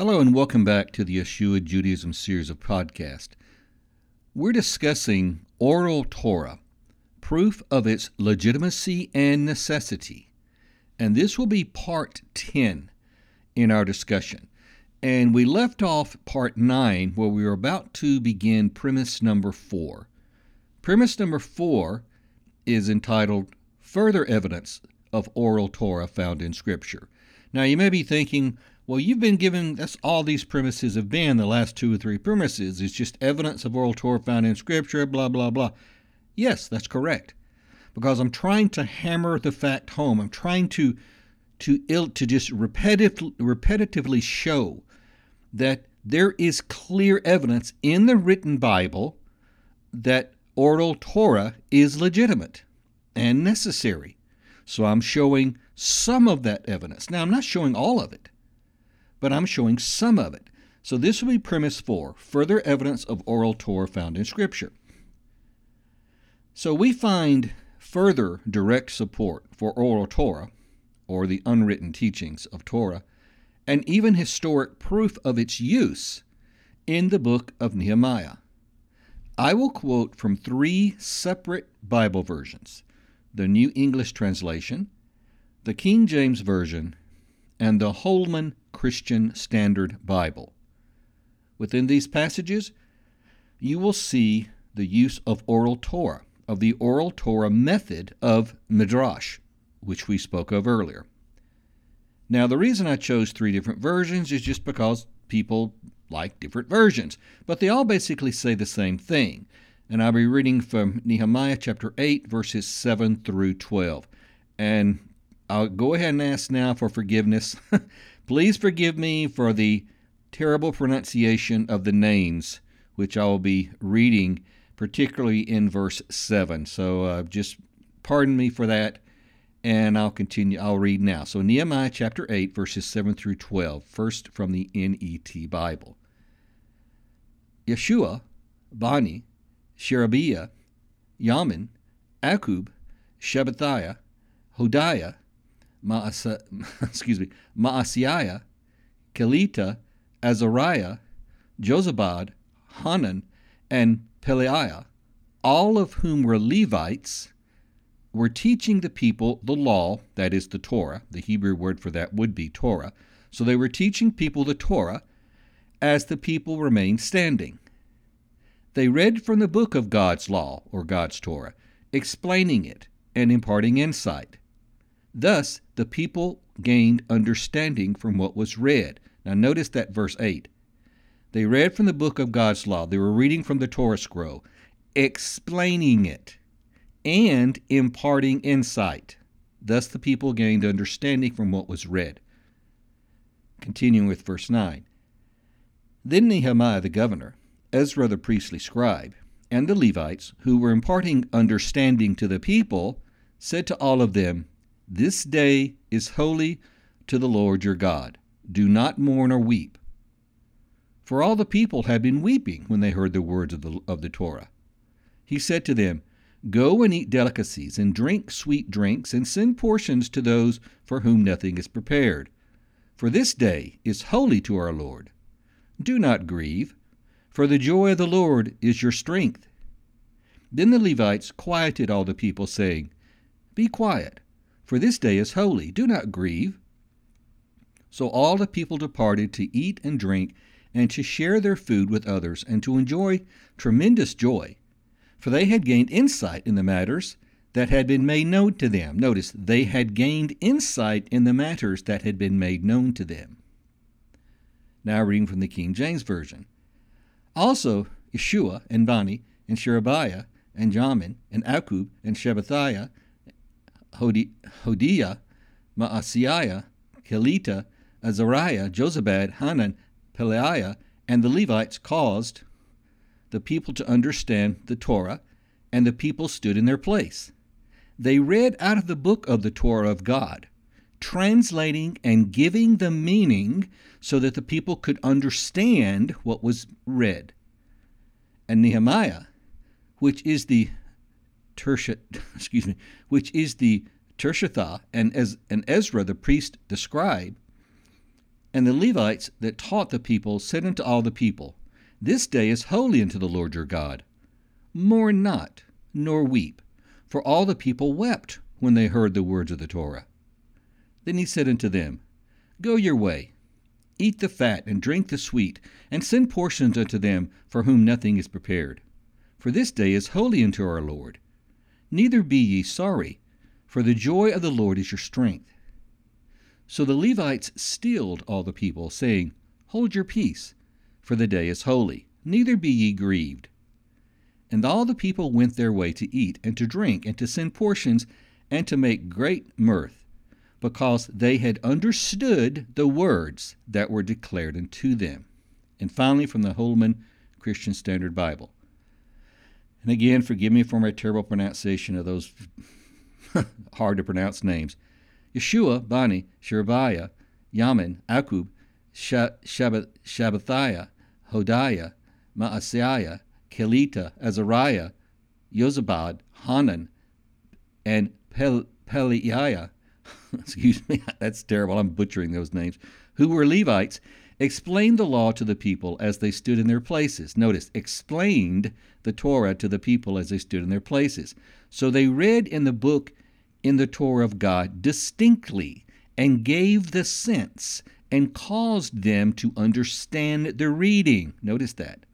Hello and welcome back to the Yeshua Judaism series of podcast. We're discussing oral Torah, proof of its legitimacy and necessity. And this will be part 10 in our discussion. And we left off part 9 where we were about to begin premise number 4. Premise number 4 is entitled Further Evidence of Oral Torah Found in Scripture. Now you may be thinking, well, you've been given that's all these premises have been the last two or three premises. It's just evidence of oral Torah found in Scripture, blah blah blah. Yes, that's correct, because I'm trying to hammer the fact home. I'm trying to to ill to just repetitive, repetitively show that there is clear evidence in the written Bible that oral Torah is legitimate and necessary. So I'm showing some of that evidence. Now I'm not showing all of it but I'm showing some of it. So this will be premise four further evidence of oral Torah found in Scripture. So we find further direct support for oral Torah, or the unwritten teachings of Torah, and even historic proof of its use in the book of Nehemiah. I will quote from three separate Bible versions the New English Translation, the King James Version, and the Holman Christian Standard Bible. Within these passages, you will see the use of oral Torah, of the oral Torah method of Midrash, which we spoke of earlier. Now, the reason I chose three different versions is just because people like different versions, but they all basically say the same thing. And I'll be reading from Nehemiah chapter 8, verses 7 through 12. And I'll go ahead and ask now for forgiveness. Please forgive me for the terrible pronunciation of the names, which I will be reading, particularly in verse 7. So uh, just pardon me for that, and I'll continue. I'll read now. So, Nehemiah chapter 8, verses 7 through 12, first from the NET Bible. Yeshua, Bani, Sherebiah, Yamin, Akub, Shabbatiah, Hodiah, Maasa, excuse me, Maasiah, Kelita, Azariah, Jozabad, Hanan, and Pelaiah, all of whom were Levites, were teaching the people the law, that is the Torah. The Hebrew word for that would be Torah. So they were teaching people the Torah as the people remained standing. They read from the book of God's law, or God's Torah, explaining it and imparting insight. Thus, the people gained understanding from what was read. Now, notice that verse 8. They read from the book of God's law, they were reading from the Torah scroll, explaining it and imparting insight. Thus, the people gained understanding from what was read. Continuing with verse 9. Then Nehemiah the governor, Ezra the priestly scribe, and the Levites, who were imparting understanding to the people, said to all of them, this day is holy to the Lord your God. Do not mourn or weep. For all the people had been weeping when they heard the words of the, of the Torah. He said to them, Go and eat delicacies, and drink sweet drinks, and send portions to those for whom nothing is prepared. For this day is holy to our Lord. Do not grieve, for the joy of the Lord is your strength. Then the Levites quieted all the people, saying, Be quiet for this day is holy. Do not grieve. So all the people departed to eat and drink, and to share their food with others, and to enjoy tremendous joy. For they had gained insight in the matters that had been made known to them. Notice, they had gained insight in the matters that had been made known to them. Now, reading from the King James Version. Also, Yeshua and Bani and Sherebiah and Jamin and Akub and Shabbatiah Hodiah, Maasiah, Kelita, Azariah, Jozabad, Hanan, Peleiah, and the Levites caused the people to understand the Torah, and the people stood in their place. They read out of the book of the Torah of God, translating and giving the meaning so that the people could understand what was read. And Nehemiah, which is the Tersha, excuse me, which is the Tirshatha and, as, and Ezra the priest describe, And the Levites that taught the people said unto all the people, This day is holy unto the Lord your God. Mourn not, nor weep, for all the people wept when they heard the words of the Torah. Then he said unto them, Go your way, eat the fat, and drink the sweet, and send portions unto them for whom nothing is prepared. For this day is holy unto our Lord. Neither be ye sorry, for the joy of the Lord is your strength. So the Levites stilled all the people, saying, Hold your peace, for the day is holy, neither be ye grieved. And all the people went their way to eat and to drink and to send portions and to make great mirth, because they had understood the words that were declared unto them. And finally, from the Holman Christian Standard Bible. And again, forgive me for my terrible pronunciation of those hard to pronounce names. Yeshua, Bani, Sherebiah, Yamin, Akub, Shabbathiah, Hodiah, Maaseiah, Kelita, Azariah, Yozabad, Hanan, and Pel- Peliah, excuse me, that's terrible, I'm butchering those names, who were Levites, explained the law to the people as they stood in their places. Notice, explained the Torah to the people as they stood in their places. So they read in the book in the Torah of God distinctly and gave the sense and caused them to understand the reading. Notice that.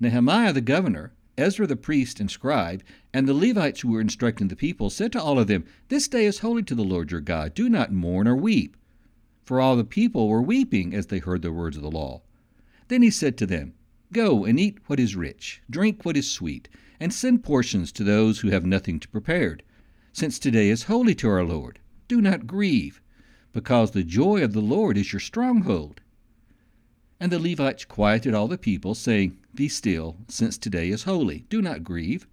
Nehemiah the governor, Ezra the priest and scribe, and the Levites who were instructing the people said to all of them, This day is holy to the Lord your God. Do not mourn or weep. For all the people were weeping as they heard the words of the law. Then he said to them, Go and eat what is rich, drink what is sweet, and send portions to those who have nothing to prepared since today is holy to our Lord. Do not grieve, because the joy of the Lord is your stronghold. And the Levites quieted all the people, saying, Be still, since today is holy. Do not grieve.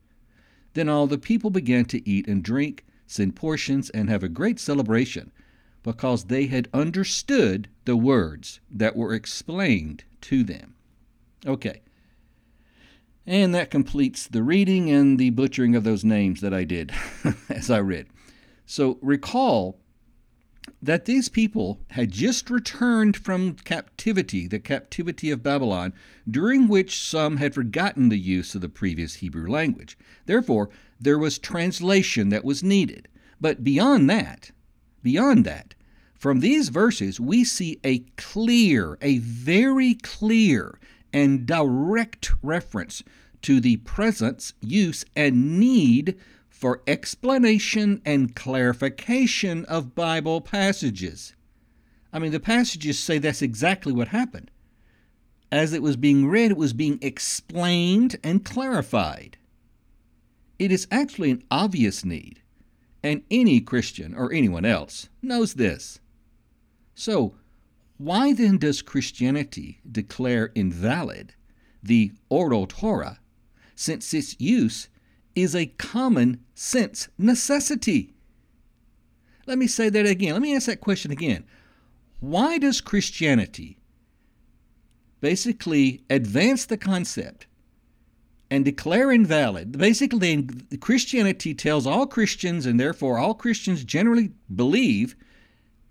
Then all the people began to eat and drink, send portions, and have a great celebration, because they had understood the words that were explained to them. Okay, and that completes the reading and the butchering of those names that I did as I read. So recall that these people had just returned from captivity, the captivity of Babylon, during which some had forgotten the use of the previous Hebrew language. Therefore, there was translation that was needed. But beyond that, beyond that, from these verses, we see a clear, a very clear and direct reference to the presence, use, and need for explanation and clarification of Bible passages. I mean, the passages say that's exactly what happened. As it was being read, it was being explained and clarified. It is actually an obvious need, and any Christian or anyone else knows this. So, why then does Christianity declare invalid the oral Torah, since its use is a common sense necessity? Let me say that again. Let me ask that question again. Why does Christianity basically advance the concept and declare invalid? Basically, Christianity tells all Christians, and therefore all Christians generally believe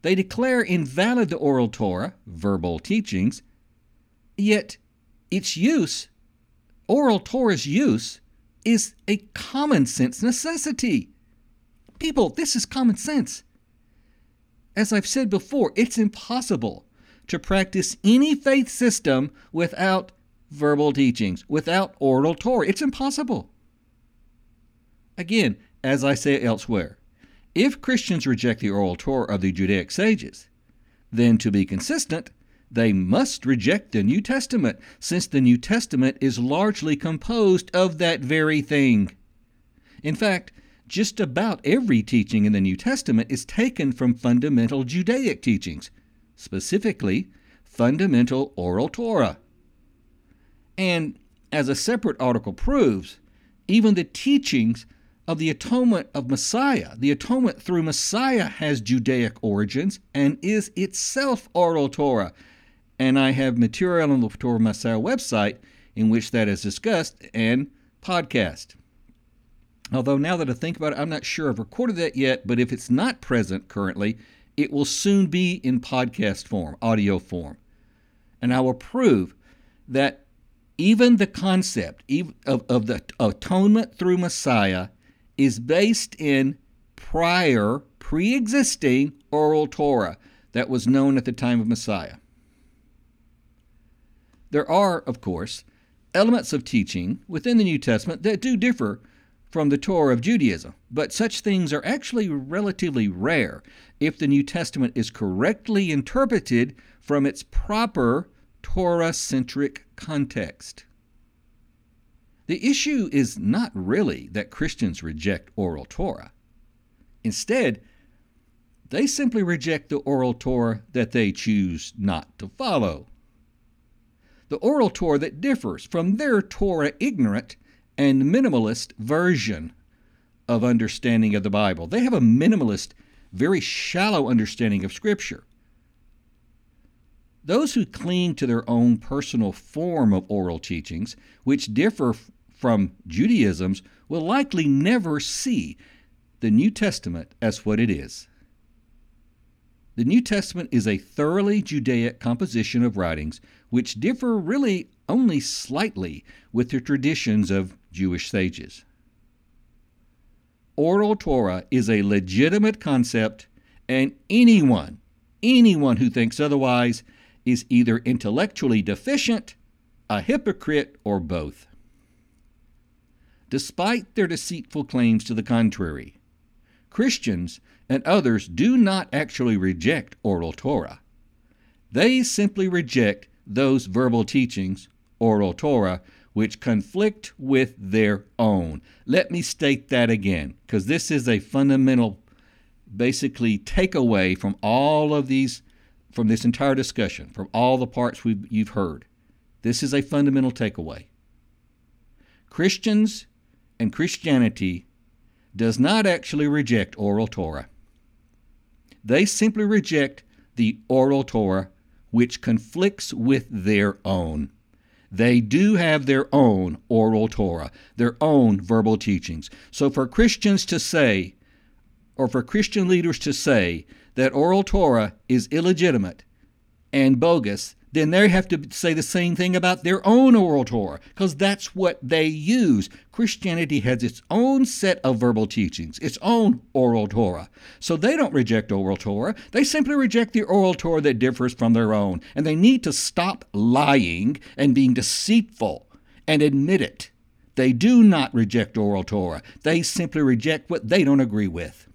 they declare invalid the oral Torah, verbal teachings, yet its use, oral Torah's use, is a common sense necessity. People, this is common sense. As I've said before, it's impossible to practice any faith system without verbal teachings, without oral Torah. It's impossible. Again, as I say elsewhere, if Christians reject the oral Torah of the Judaic sages, then to be consistent, they must reject the New Testament, since the New Testament is largely composed of that very thing. In fact, just about every teaching in the New Testament is taken from fundamental Judaic teachings, specifically fundamental oral Torah. And as a separate article proves, even the teachings of the atonement of Messiah. The atonement through Messiah has Judaic origins and is itself oral Torah. And I have material on the Torah Messiah website in which that is discussed and podcast. Although now that I think about it, I'm not sure I've recorded that yet, but if it's not present currently, It will soon be in podcast form, audio form. And I will prove that even the concept of, of the atonement through Messiah is based in prior, pre existing oral Torah that was known at the time of Messiah. There are, of course, elements of teaching within the New Testament that do differ from the Torah of Judaism, but such things are actually relatively rare if the New Testament is correctly interpreted from its proper Torah centric context. The issue is not really that Christians reject oral Torah. Instead, they simply reject the oral Torah that they choose not to follow. The oral Torah that differs from their Torah ignorant and minimalist version of understanding of the Bible. They have a minimalist, very shallow understanding of Scripture. Those who cling to their own personal form of oral teachings, which differ from Judaism's, will likely never see the New Testament as what it is. The New Testament is a thoroughly Judaic composition of writings which differ really only slightly with the traditions of Jewish sages. Oral Torah is a legitimate concept, and anyone, anyone who thinks otherwise, is either intellectually deficient, a hypocrite, or both. Despite their deceitful claims to the contrary, Christians and others do not actually reject oral Torah. They simply reject those verbal teachings, oral Torah, which conflict with their own. Let me state that again, because this is a fundamental, basically, takeaway from all of these, from this entire discussion, from all the parts you've heard. This is a fundamental takeaway. Christians and Christianity does not actually reject oral Torah. They simply reject the oral Torah which conflicts with their own. They do have their own oral Torah, their own verbal teachings. So for Christians to say, or for Christian leaders to say, that oral Torah is illegitimate and bogus, then they have to say the same thing about their own oral Torah, because that's what they use. Christianity has its own set of verbal teachings, its own oral Torah. So they don't reject oral Torah. They simply reject the oral Torah that differs from their own. And they need to stop lying and being deceitful and admit it. They do not reject oral Torah. They simply reject what they don't agree with.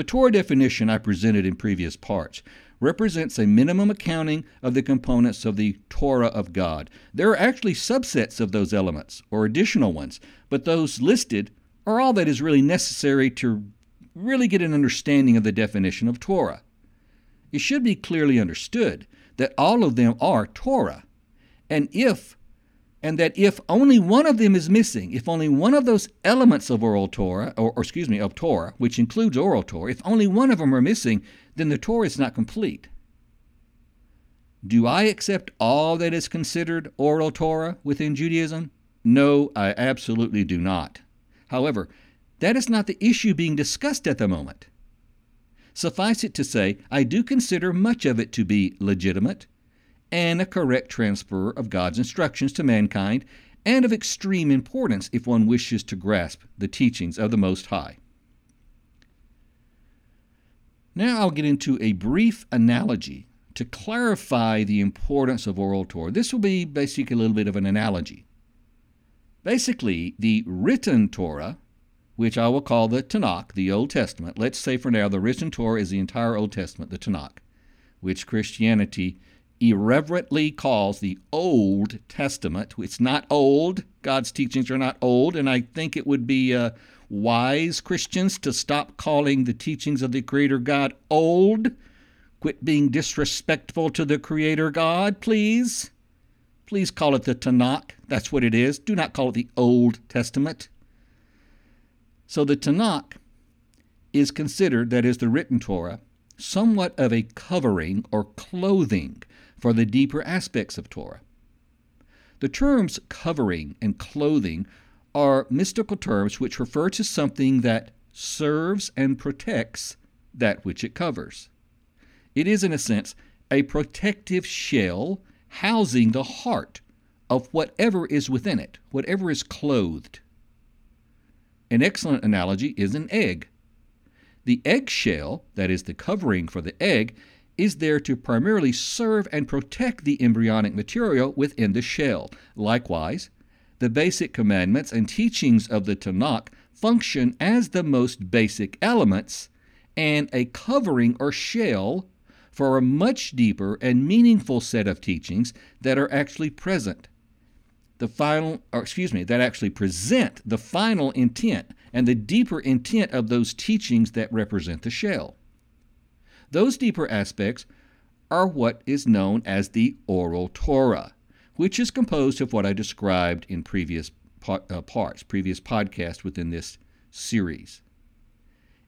The Torah definition I presented in previous parts represents a minimum accounting of the components of the Torah of God. There are actually subsets of those elements, or additional ones, but those listed are all that is really necessary to really get an understanding of the definition of Torah. It should be clearly understood that all of them are Torah. And if and that if only one of them is missing, if only one of those elements of oral Torah, or, or, excuse me, of Torah, which includes oral Torah, if only one of them are missing, then the Torah is not complete. Do I accept all that is considered oral Torah within Judaism? No, I absolutely do not. However, that is not the issue being discussed at the moment. Suffice it to say, I do consider much of it to be legitimate and a correct transfer of God's instructions to mankind and of extreme importance if one wishes to grasp the teachings of the Most High. Now I'll get into a brief analogy to clarify the importance of oral Torah. This will be basically a little bit of an analogy. Basically, the written Torah, which I will call the Tanakh, the Old Testament, let's say for now the written Torah is the entire Old Testament, the Tanakh, which Christianity irreverently calls the Old Testament. It's not old. God's teachings are not old, and I think it would be uh, wise Christians to stop calling the teachings of the Creator God old. Quit being disrespectful to the Creator God, please. Please call it the Tanakh. That's what it is. Do not call it the Old Testament. So the Tanakh is considered, that is the written Torah, somewhat of a covering or clothing for the deeper aspects of Torah. The terms covering and clothing are mystical terms which refer to something that serves and protects that which it covers. It is, in a sense, a protective shell housing the heart of whatever is within it, whatever is clothed. An excellent analogy is an egg. The eggshell, that is the covering for the egg, is there to primarily serve and protect the embryonic material within the shell. Likewise, the basic commandments and teachings of the Tanakh function as the most basic elements and a covering or shell for a much deeper and meaningful set of teachings that are actually present. The final, or excuse me, that actually present the final intent and the deeper intent of those teachings that represent the shell. Those deeper aspects are what is known as the Oral Torah, which is composed of what I described in previous uh, parts, previous podcasts within this series.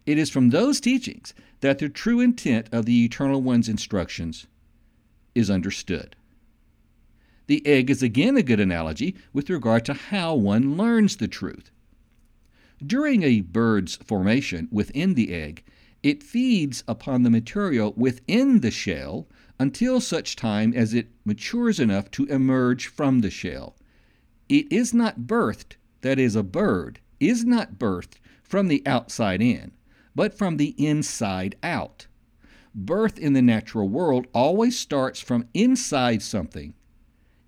It is from those teachings that the true intent of the Eternal One's instructions is understood. The egg is again a good analogy with regard to how one learns the truth. During a bird's formation within the egg, it feeds upon the material within the shell until such time as it matures enough to emerge from the shell. It is not birthed, that is, a bird, is not birthed from the outside in, but from the inside out. Birth in the natural world always starts from inside something,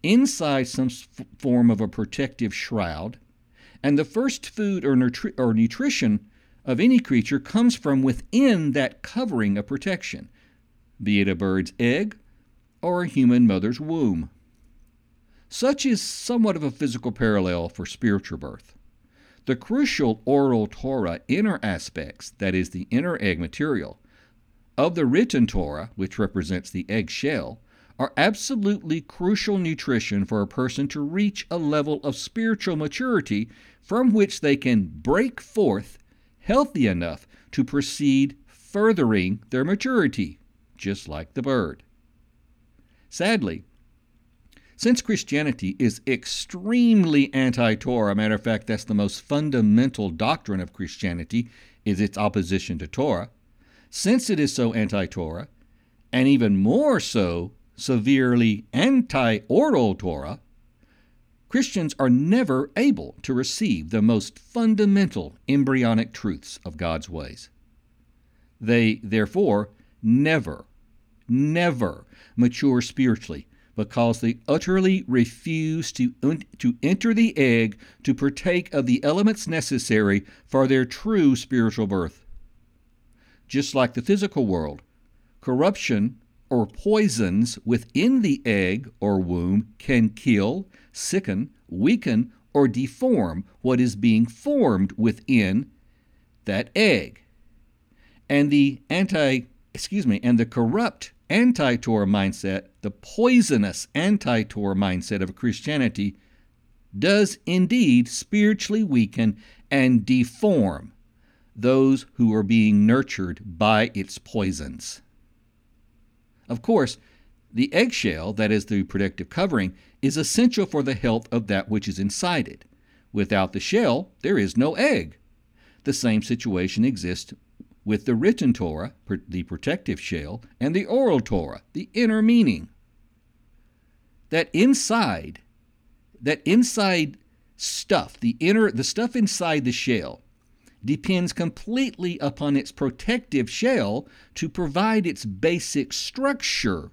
inside some form of a protective shroud, and the first food or, nutri- or nutrition of any creature comes from within that covering of protection, be it a bird's egg or a human mother's womb. Such is somewhat of a physical parallel for spiritual birth. The crucial oral Torah inner aspects, that is, the inner egg material, of the written Torah, which represents the egg shell, are absolutely crucial nutrition for a person to reach a level of spiritual maturity from which they can break forth healthy enough to proceed furthering their maturity, just like the bird. Sadly, since Christianity is extremely anti-Torah, matter of fact, that's the most fundamental doctrine of Christianity is its opposition to Torah. Since it is so anti-Torah, and even more so severely anti-oral Torah, Christians are never able to receive the most fundamental embryonic truths of God's ways. They, therefore, never, never mature spiritually because they utterly refuse to, to enter the egg to partake of the elements necessary for their true spiritual birth. Just like the physical world, corruption or poisons within the egg or womb can kill, sicken, weaken, or deform what is being formed within that egg. And the anti, excuse me, and the corrupt anti Torah mindset, the poisonous anti Torah mindset of Christianity, does indeed spiritually weaken and deform those who are being nurtured by its poisons. Of course, the eggshell, that is the protective covering, is essential for the health of that which is inside it. Without the shell, there is no egg. The same situation exists with the written Torah, the protective shell, and the oral Torah, the inner meaning. That inside, that inside stuff, the inner, the stuff inside the shell, depends completely upon its protective shell to provide its basic structure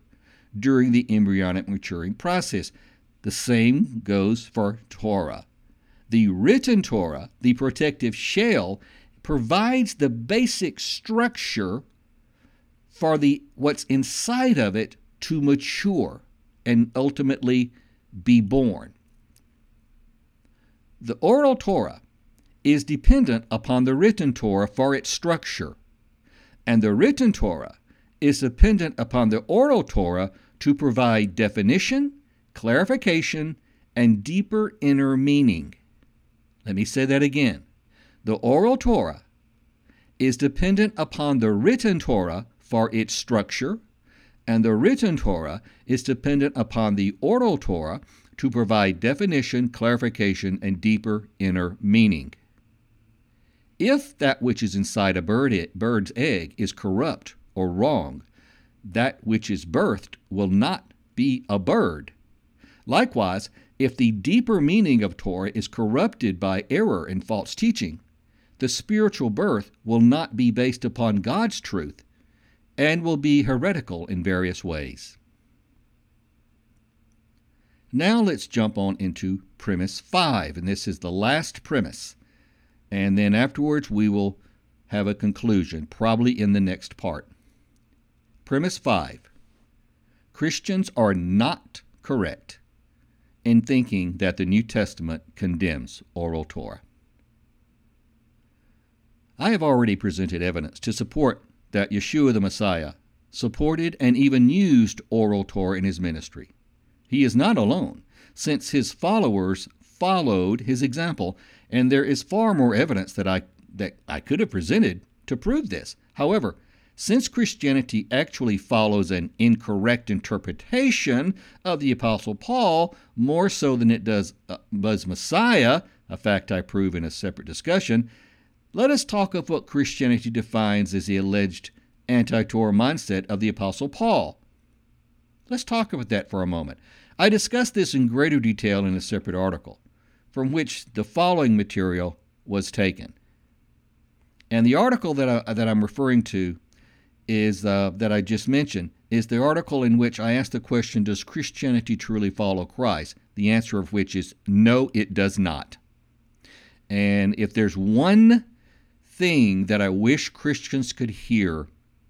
during the embryonic maturing process. The same goes for Torah. The written Torah, the protective shell, provides the basic structure for the what's inside of it to mature and ultimately be born. The oral Torah is dependent upon the written Torah for its structure, and the written Torah is dependent upon the oral Torah to provide definition, clarification, and deeper inner meaning. Let me say that again. The oral Torah is dependent upon the written Torah for its structure, and the written Torah is dependent upon the oral Torah to provide definition, clarification, and deeper inner meaning. If that which is inside a bird, bird's egg is corrupt or wrong, that which is birthed will not be a bird. Likewise, if the deeper meaning of Torah is corrupted by error and false teaching, the spiritual birth will not be based upon God's truth and will be heretical in various ways. Now let's jump on into premise 5, and this is the last premise. And then afterwards we will have a conclusion, probably in the next part. Premise 5 Christians are not correct in thinking that the New Testament condemns oral Torah. I have already presented evidence to support that Yeshua the Messiah supported and even used oral Torah in his ministry. He is not alone, since his followers followed his example, and there is far more evidence that I that I could have presented to prove this. However, since Christianity actually follows an incorrect interpretation of the Apostle Paul more so than it does, uh, Messiah, a fact I prove in a separate discussion, let us talk of what Christianity defines as the alleged anti Torah mindset of the Apostle Paul. Let's talk about that for a moment. I discussed this in greater detail in a separate article, from which the following material was taken. And the article that, I, that I'm referring to is uh, that I just mentioned is the article in which I asked the question Does Christianity truly follow Christ? The answer of which is no, it does not. And if there's one thing that I wish Christians could hear,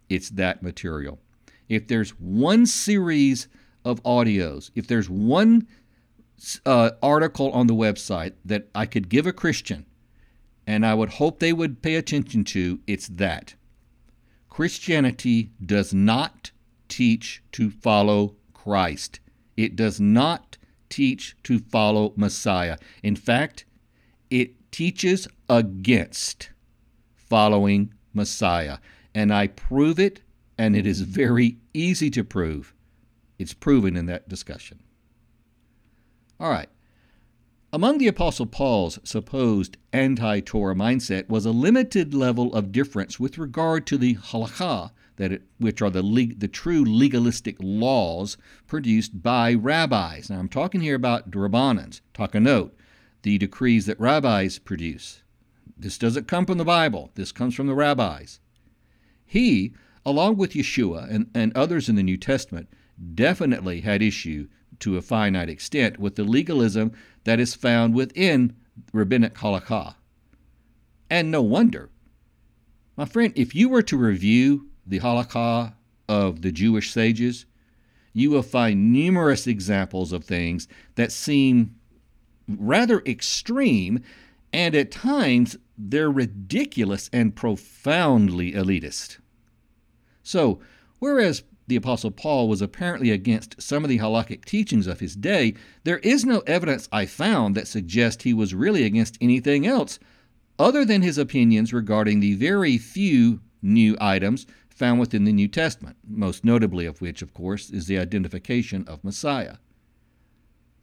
it's that material. If there's one series of audios, if there's one uh, article on the website that I could give a Christian, and I would hope they would pay attention to, it's that. Christianity does not teach to follow Christ. It does not teach to follow Messiah. In fact, it teaches against following Messiah. And I prove it, and it is very easy to prove. It's proven in that discussion. All right. Among the Apostle Paul's supposed anti Torah mindset was a limited level of difference with regard to the halakha, that it, which are the, the true legalistic laws produced by rabbis. Now, I'm talking here about Rabbanans, takanot, the decrees that rabbis produce. This doesn't come from the Bible, this comes from the rabbis. He, along with Yeshua and, and others in the New Testament, definitely had issue to a finite extent with the legalism that is found within rabbinic halakha. And no wonder. My friend, if you were to review the halakha of the Jewish sages, you will find numerous examples of things that seem rather extreme and at times they're ridiculous and profoundly elitist. So, whereas the Apostle Paul was apparently against some of the halakhic teachings of his day, there is no evidence I found that suggests he was really against anything else other than his opinions regarding the very few new items found within the New Testament, most notably of which, of course, is the identification of Messiah.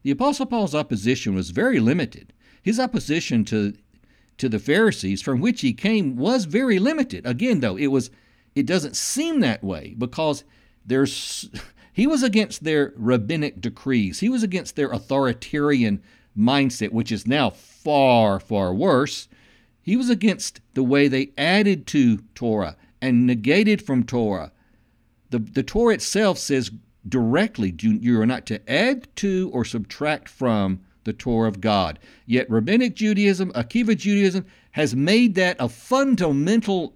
The Apostle Paul's opposition was very limited. His opposition to to the Pharisees from which he came was very limited. Again, though, it was it doesn't seem that way because there's he was against their rabbinic decrees. He was against their authoritarian mindset, which is now far, far worse. He was against the way they added to Torah and negated from Torah. The, the Torah itself says directly you are not to add to or subtract from the Torah of God. Yet Rabbinic Judaism, Akiva Judaism, has made that a fundamental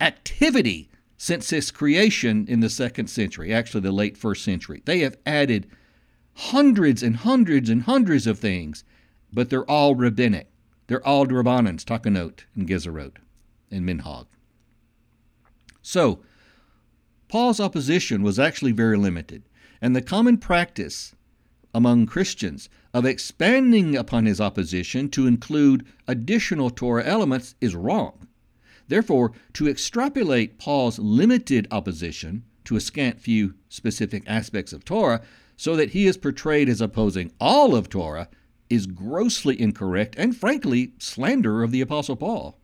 activity since its creation in the second century, actually the late first century. They have added hundreds and hundreds and hundreds of things, but they're all rabbinic. They're all Rabbanans, Takanot, and Gezerot, and Minhag. So, Paul's opposition was actually very limited, and the common practice among Christians of expanding upon his opposition to include additional Torah elements is wrong. Therefore, to extrapolate Paul's limited opposition to a scant few specific aspects of Torah so that he is portrayed as opposing all of Torah is grossly incorrect and frankly slander of the Apostle Paul.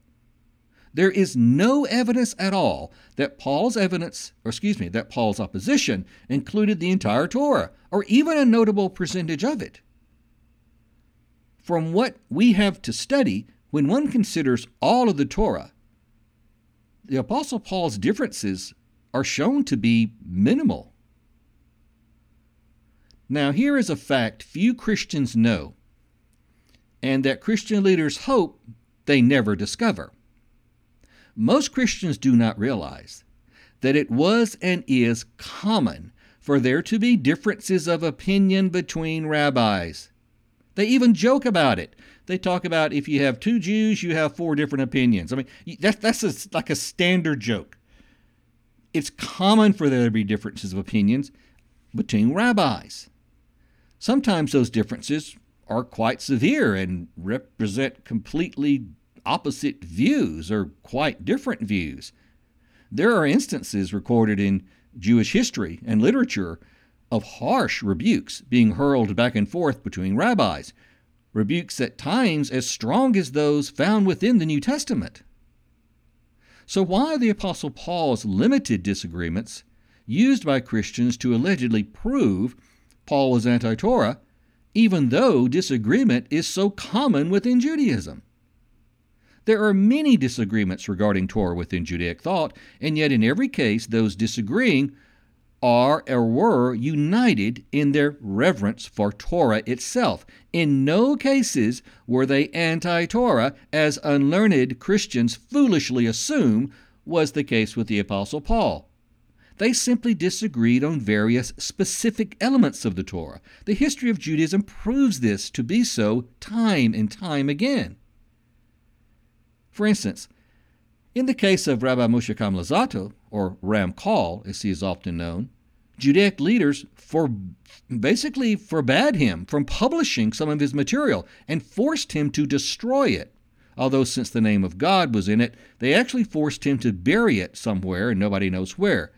There is no evidence at all that Paul's evidence, or excuse me, that Paul's opposition included the entire Torah, or even a notable percentage of it. From what we have to study, when one considers all of the Torah, the Apostle Paul's differences are shown to be minimal. Now, here is a fact few Christians know, and that Christian leaders hope they never discover. Most Christians do not realize that it was and is common for there to be differences of opinion between rabbis. They even joke about it. They talk about if you have two Jews, you have four different opinions. I mean, that's, that's a, like a standard joke. It's common for there to be differences of opinions between rabbis. Sometimes those differences are quite severe and represent completely opposite views or quite different views. There are instances recorded in Jewish history and literature of harsh rebukes being hurled back and forth between rabbis, rebukes at times as strong as those found within the New Testament. So, why are the Apostle Paul's limited disagreements used by Christians to allegedly prove Paul was anti Torah, even though disagreement is so common within Judaism? There are many disagreements regarding Torah within Judaic thought, and yet in every case, those disagreeing are or were united in their reverence for Torah itself. In no cases were they anti Torah, as unlearned Christians foolishly assume was the case with the Apostle Paul. They simply disagreed on various specific elements of the Torah. The history of Judaism proves this to be so time and time again. For instance, in the case of Rabbi Moshe Luzzatto, or Ramchal as he is often known, Judaic leaders for basically forbade him from publishing some of his material and forced him to destroy it. Although, since the name of God was in it, they actually forced him to bury it somewhere and nobody knows where.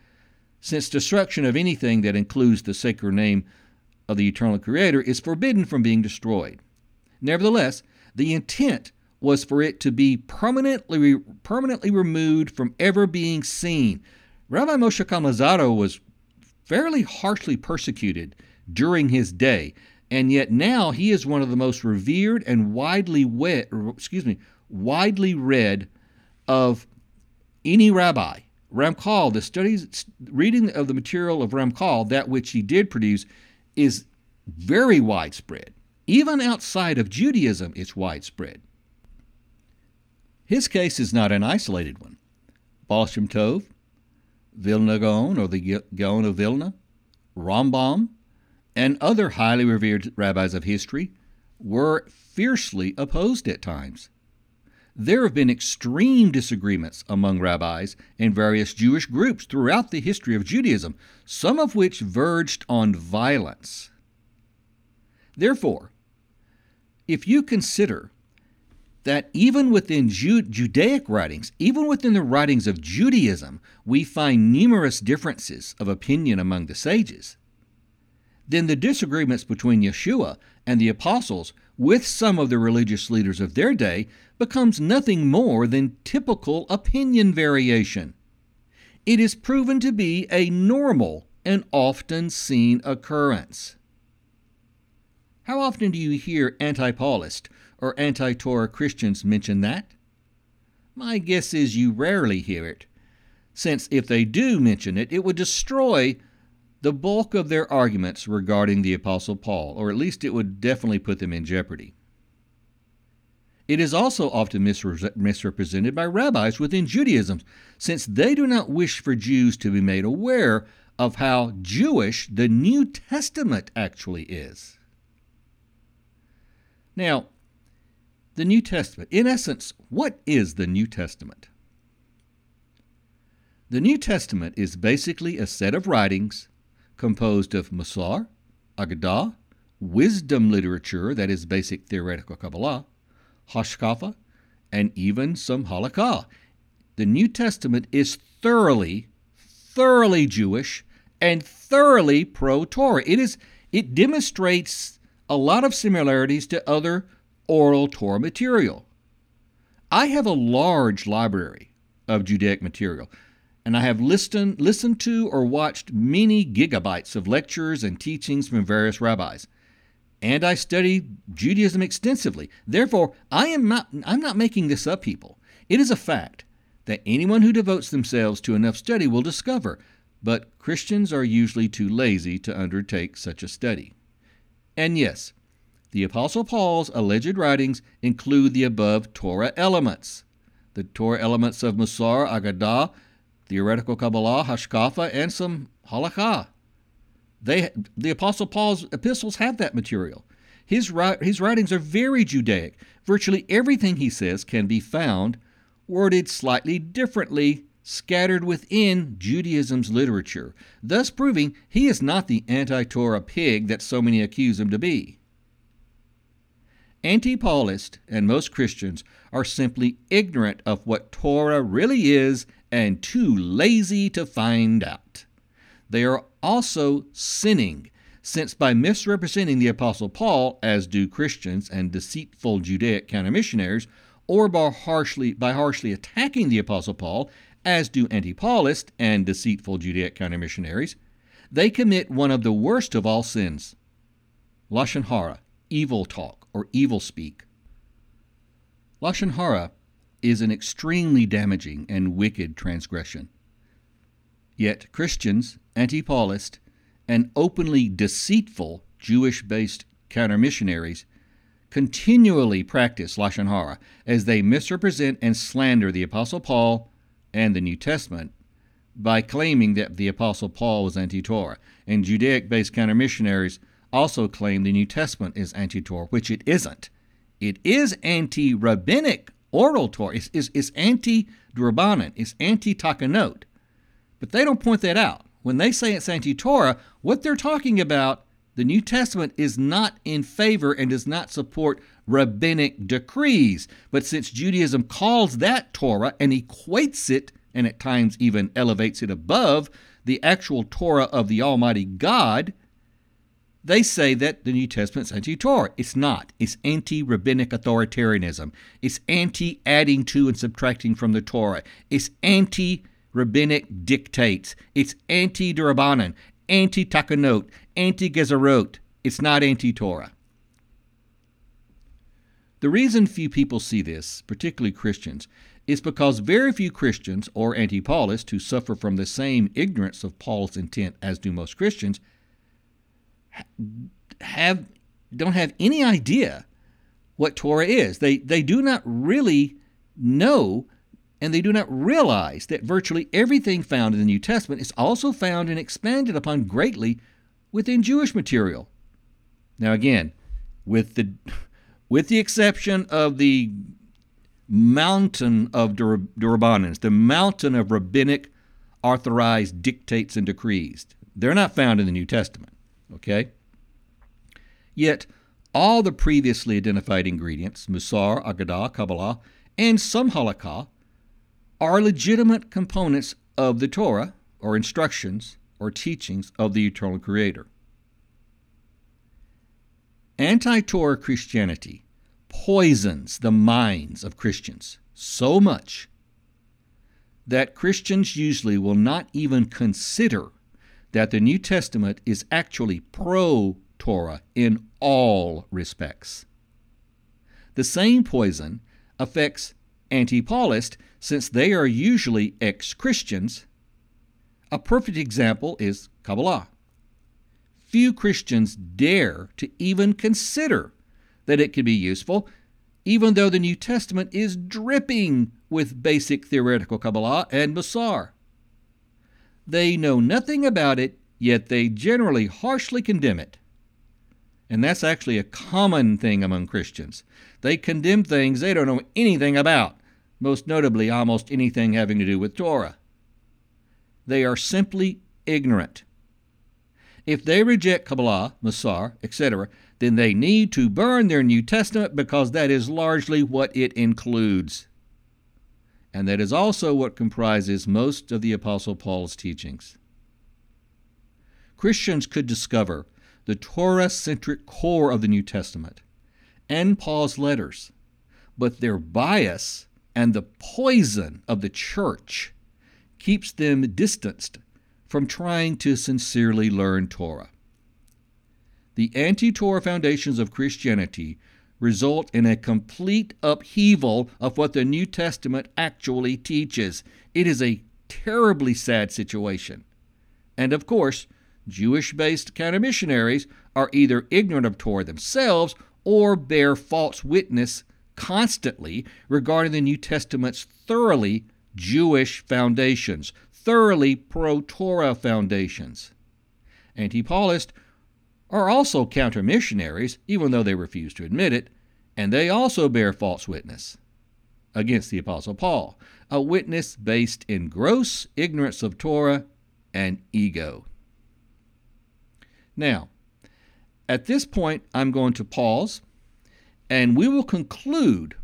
Since destruction of anything that includes the sacred name of the eternal Creator is forbidden from being destroyed. Nevertheless, the intent was for it to be permanently permanently removed from ever being seen. Rabbi Moshe Luzzatto was fairly harshly persecuted during his day, and yet now he is one of the most revered and widely read, excuse me, widely read of any rabbi. Ramchal, the studies, reading of the material of Ramchal, that which he did produce, is very widespread. Even outside of Judaism, it's widespread. His case is not an isolated one. Baal Shem Tov, Vilna Gaon, or the Gaon of Vilna, Rambam, and other highly revered rabbis of history were fiercely opposed at times. There have been extreme disagreements among rabbis and various Jewish groups throughout the history of Judaism, some of which verged on violence. Therefore, if you consider that even within Ju- Judaic writings, even within the writings of Judaism, we find numerous differences of opinion among the sages, then the disagreements between Yeshua and the apostles with some of the religious leaders of their day becomes nothing more than typical opinion variation. It is proven to be a normal and often seen occurrence. How often do you hear anti Paulist or anti Torah Christians mention that? My guess is you rarely hear it, since if they do mention it, it would destroy the bulk of their arguments regarding the Apostle Paul, or at least it would definitely put them in jeopardy. It is also often misrepresented by rabbis within Judaism, since they do not wish for Jews to be made aware of how Jewish the New Testament actually is. Now, the New Testament. In essence, what is the New Testament? The New Testament is basically a set of writings composed of Musar, Agadah, wisdom literature, that is basic theoretical Kabbalah, Hashkafa, and even some Halakha. The New Testament is thoroughly, thoroughly Jewish and thoroughly pro Torah. It is it demonstrates a lot of similarities to other oral Torah material. I have a large library of Judaic material. And I have listened, listened to or watched many gigabytes of lectures and teachings from various rabbis. And I study Judaism extensively. Therefore, I am not, I'm not making this up, people. It is a fact that anyone who devotes themselves to enough study will discover, but Christians are usually too lazy to undertake such a study. And yes, the Apostle Paul's alleged writings include the above Torah elements the Torah elements of Musar, Agadah, theoretical Kabbalah, Hashkafa, and some Halakha. They, the Apostle Paul's epistles have that material. His, his writings are very Judaic. Virtually everything he says can be found, worded slightly differently, scattered within Judaism's literature, thus proving he is not the anti Torah pig that so many accuse him to be. Anti Paulist and most Christians are simply ignorant of what Torah really is and too lazy to find out. They are also sinning, since by misrepresenting the Apostle Paul, as do Christians and deceitful Judaic counter missionaries, or by harshly, by harshly attacking the Apostle Paul, as do anti Paulist and deceitful Judaic counter missionaries, they commit one of the worst of all sins Lashon Hara, evil talk or evil speak. Lashon hara is an extremely damaging and wicked transgression. Yet Christians, anti Paulist, and openly deceitful Jewish based counter missionaries continually practice Lashon hara as they misrepresent and slander the Apostle Paul and the New Testament by claiming that the Apostle Paul was anti Torah, and Judaic based counter missionaries also claim the New Testament is anti Torah, which it isn't. It is anti rabbinic oral Torah, it's, it's, it's anti Drabanan, it's anti Takanot. But they don't point that out. When they say it's anti Torah, what they're talking about, the New Testament is not in favor and does not support rabbinic decrees. But since Judaism calls that Torah and equates it, and at times even elevates it above the actual Torah of the Almighty God, they say that the New Testament is anti Torah. It's not. It's anti rabbinic authoritarianism. It's anti adding to and subtracting from the Torah. It's anti rabbinic dictates. It's anti Durabanan, anti Takanot, anti Gezerot. It's not anti Torah. The reason few people see this, particularly Christians, is because very few Christians or anti Paulists who suffer from the same ignorance of Paul's intent as do most Christians have don't have any idea what Torah is. They they do not really know and they do not realize that virtually everything found in the New Testament is also found and expanded upon greatly within Jewish material. Now again, with the with the exception of the mountain of Durabanans, the mountain of rabbinic authorized dictates and decrees, they're not found in the New Testament. Okay? Yet, all the previously identified ingredients, Musar, Agadah, Kabbalah, and some Halakha, are legitimate components of the Torah, or instructions, or teachings of the eternal Creator. Anti Torah Christianity poisons the minds of Christians so much that Christians usually will not even consider that the New Testament is actually pro Torah in all respects. The same poison affects anti Paulists since they are usually ex Christians. A perfect example is Kabbalah. Few Christians dare to even consider that it could be useful, even though the New Testament is dripping with basic theoretical Kabbalah and Musar. They know nothing about it, yet they generally harshly condemn it. And that's actually a common thing among Christians. They condemn things they don't know anything about, most notably almost anything having to do with Torah. They are simply ignorant. If they reject Kabbalah, Musar, etc., then they need to burn their New Testament because that is largely what it includes and that is also what comprises most of the Apostle Paul's teachings. Christians could discover the Torah centric core of the New Testament and Paul's letters, but their bias and the poison of the church keeps them distanced from trying to sincerely learn Torah. The anti Torah foundations of Christianity result in a complete upheaval of what the New Testament actually teaches. It is a terribly sad situation. And of course, Jewish based counter missionaries are either ignorant of Torah themselves or bear false witness constantly regarding the New Testament's thoroughly Jewish foundations, thoroughly pro Torah foundations. Anti Paulists are also counter missionaries, even though they refuse to admit it, and they also bear false witness against the Apostle Paul, a witness based in gross ignorance of Torah and ego. Now, at this point, I'm going to pause and we will conclude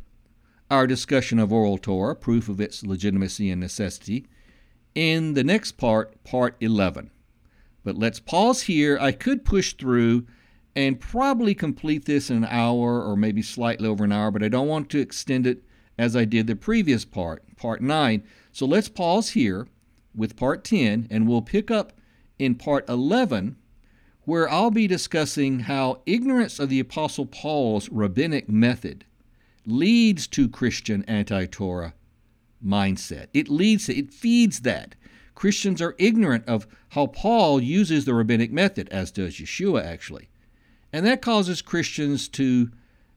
our discussion of oral Torah, proof of its legitimacy and necessity, in the next part, part 11. But let's pause here. I could push through and probably complete this in an hour or maybe slightly over an hour, but I don't want to extend it as I did the previous part, part 9. So let's pause here with part 10, and we'll pick up in part 11 where I'll be discussing how ignorance of the Apostle Paul's rabbinic method leads to Christian anti Torah mindset. It leads, it feeds that. Christians are ignorant of how Paul uses the rabbinic method, as does Yeshua actually. And that causes Christians to,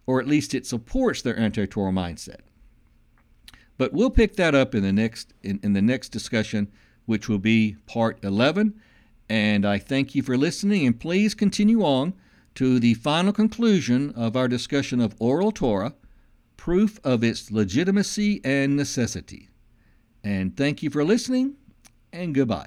or at least it supports their anti Torah mindset. But we'll pick that up in the next in, in the next discussion, which will be part 11 and I thank you for listening, and please continue on to the final conclusion of our discussion of oral Torah, proof of its legitimacy and necessity. And thank you for listening, and goodbye.